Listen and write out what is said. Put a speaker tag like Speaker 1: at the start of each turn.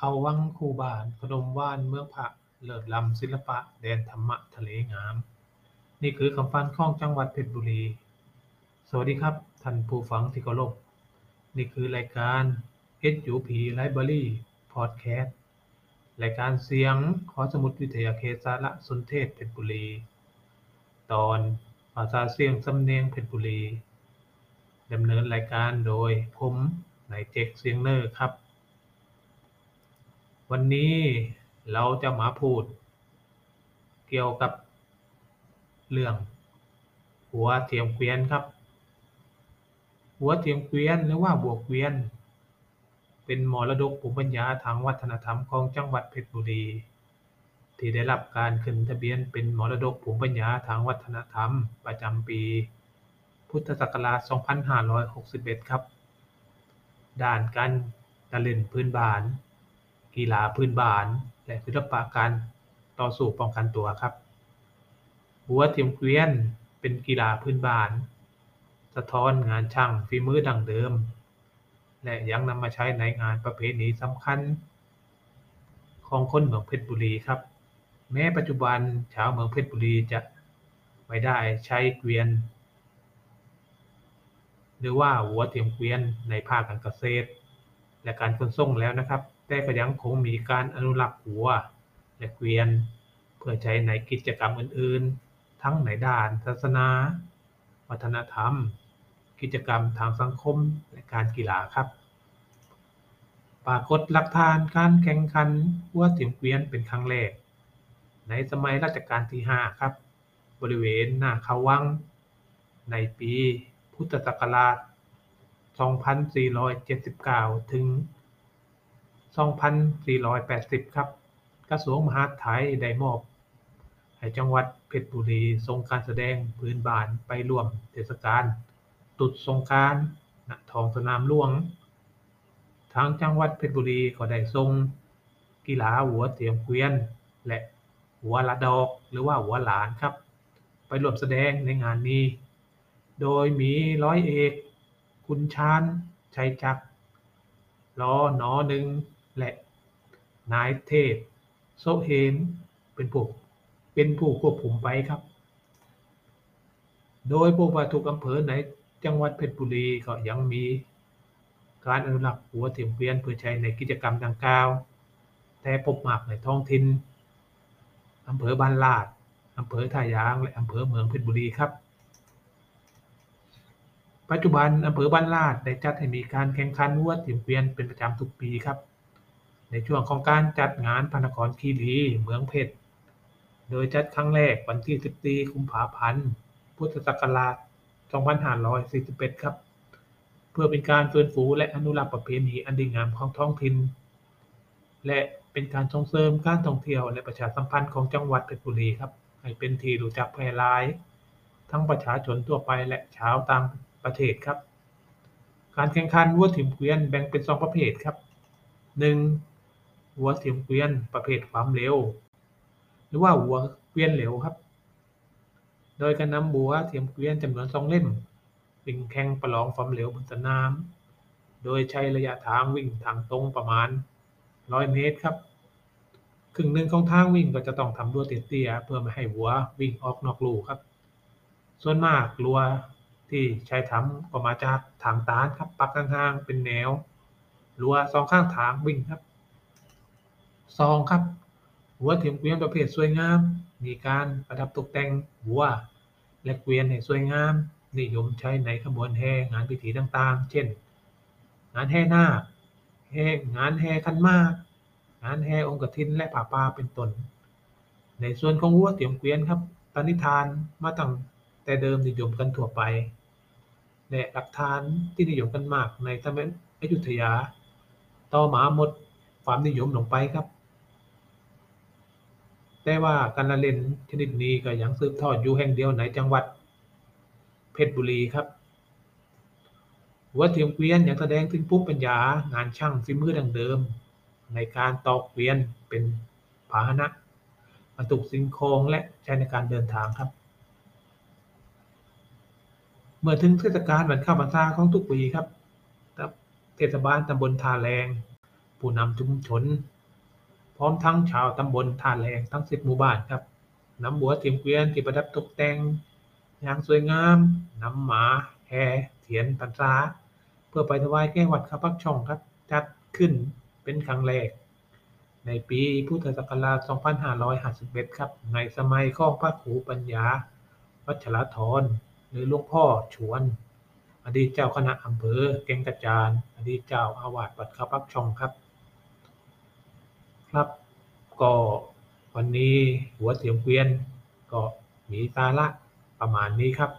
Speaker 1: เขาวังคูบานพนมว่านเมืองพระเลิศล้ำศิลปะ แดนธรรมะทะเลงาม นี่คือคำฟันของจังหวัดเพชรบุรี สวัสดีครับ ท่านผู้ฟังที่เคารพนี่คือรายการ HUP Library Podcast รายการเสียงขอสมุดวิทยาเขตสารสนเทศเพชรบุรี ตอนภาษาเสียงสำเนียงเพชรบุรีดำเนินรายการโดยผมนายเจคเสียงเนอร์ครับ วันนี้เราจะมาพูดเกี่ยวกับเรื่อง หัวเทียมเกวียนครับ หัวเทียมเกวียนหรือว่าบวกเกวียน เป็นมรดกภูมิปัญญาทางวัฒนธรรมของจังหวัดเพชรบุรี ที่ได้รับการขึ้นทะเบียนเป็นมรดกภูมิปัญญาทางวัฒนธรรมประจำปี พุทธศักราช 2561 ครับ ด้านการการเล่นพื้นบ้าน กีฬาพื้นบ้าน และศิลปะการต่อสู้ป้องกันตัวครับ หัวเทียมเกวียนเป็นกีฬาพื้นบ้าน สะท้อนงานช่างฝีมือดั้งเดิม และยังนำมาใช้ในงานประเพณีสำคัญ ของคนเมืองเพชรบุรีครับ แม้ปัจจุบันชาวเมืองเพชรบุรีจะไม่ได้ใช้เกวียน หรือว่าหัวเทียมเกวียนในภาคการเกษตร และการขนส่งแล้วนะครับ แต่ก็ยังคงมีการอนุรักษ์หัวและเกวียน เพื่อใช้ในกิจกรรมอื่น ๆ ทั้งในด้านศาสนา วัฒนธรรม กิจกรรมทางสังคม และการกีฬาครับ ปรากฏหลักฐานการแข่งขันหัวเทียมเกวียนเป็นครั้งแรก ในสมัยรัชกาลที่ 5 ครับ บริเวณหน้าเขาวัง ในปีพุทธศักราช 2479 ถึง 2480 ครับ กระทรวงมหาดไทยได้มอบให้จังหวัดเพชรบุรีส่งการแสดงพื้นบ้านไปร่วมเทศกาลตรุษสงกานต์ณทองสนามหลวง ทางจังหวัดเพชรบุรีก็ได้ส่งกีฬาหัวเทียมเกวียน และหัวละดอกหรือว่าหัวหลานครับ ไปร่วมแสดงในงานนี้ โดยมีร้อยเอกขุนชาญชัยจักรรน1 และนายเทพโสเฮมเป็นผู้เป็นผู้ควบคุมไปครับ โดยพบว่าทุกอำเภอในจังหวัดเพชรบุรีก็ยังมีการอนุรักษ์หัวเทียมเกวียนเพื่อใช้ในกิจกรรมดังกล่าว แต่พบมากในท้องถิ่นอำเภอบ้านลาดอำเภอท่ายางและอำเภอเมืองเพชรบุรีครับ ปัจจุบันอำเภอบ้านลาดได้จัดให้มีการแข่งขันหัวเทียมเกวียนเป็นประจำทุกปีครับ ในช่วงของการจัดงานพระนครคีรีเมืองเพชร โดยจัดครั้งแรกวันที่ 14 กุมภาพันธ์ พุทธศักราช 2541 ครับ เพื่อเป็นการฟื้นฟูและอนุรักษ์ประเพณีอันดีงามของท้องถิ่น และเป็นการส่งเสริมการท่องเที่ยวและประชาสัมพันธ์ของจังหวัดเพชรบุรีครับ ให้เป็นที่รู้จักแพร่หลาย ทั้งประชาชนทั่วไปและชาวต่างประเทศครับ การแข่งขันวัวเทียมเกวียนแบ่งเป็น 2 ประเภทครับ 1. วัวเทียมเกวียนประเภทความเร็ว หรือว่าวัวเกวียนเร็วครับ โดยการนำวัวเทียมเกวียนจำนวน2เล่มวิ่งแข่งประลองความเร็วบนสนาม โดยใช้ระยะทางวิ่งทางตรงประมาณ 100 เมตรครับครึ่งหนึ่งของทางวิ่งก็จะต้องทำรั้วเตี้ยๆเพื่อไม่ให้วัววิ่งออกนอกลู่ครับ ส่วนมากรั้วที่ใช้ทำก็มาจากทางตาลครับปักห่างๆเป็นแนวรั้วสองข้างทางวิ่งครับ 2. ครับ หัวเทียมเกวียนประเภทสวยงาม มีการประดับตกแต่งหัว และเกวียนให้สวยงาม นิยมใช้ในขบวนแห่งานพิธีต่างๆ เช่น งานแห่นาคแห่งานแห่ขันมากงานแห่องค์กฐินและผาป่าเป็นต้น ในส่วนของหัวเทียมเกวียนครับปณิธานมาตั้งแต่เดิมนิยมกันทั่วไป และหลักฐานที่นิยมกันมากในสมัยอยุธยา ต่อมาหมดความนิยมลงไปครับ แต่ว่าการละเล่นชนิดนี้ก็ยังสืบทอดอยู่แห่งเดียวในจังหวัดเพชรบุรีครับหัวเทียมเกวียนยังแสดงถึงภูมิปัญญางานช่างฝีมือดังเดิม ในการตอกเกวียนเป็นพาหนะบรรทุกสิ่งของและใช้ในการเดินทางครับ เมื่อถึงเทศกาลวันเข้าพรรษาของทุกปีครับเทศบาลตำบลทาแรง ผู้นำชุมชน พร้อมทั้งชาวตำบลท่าแรงทั้ง10หมู่บ้านครับนำบัวเทียมเกวียนที่ประดับตกแต่งอย่างสวยงามนำหมาแห่เทียนพรรษาเพื่อไปถวายแก่วัดเขาปักช่องครับจัดขึ้นเป็นครั้งแรก ในปีพุทธศักราช 2551 ครับ ในสมัยของพระครูปัญญา วัชรธรหรือหลวงพ่อชวน อดีตเจ้าคณะอำเภอ แก่งกระจาน อดีตเจ้าอาวาสวัดเขาปักช่องครับ ครับ ก็วันนี้หัวเสียงเกวียนก็มีสาระประมาณนี้ครับ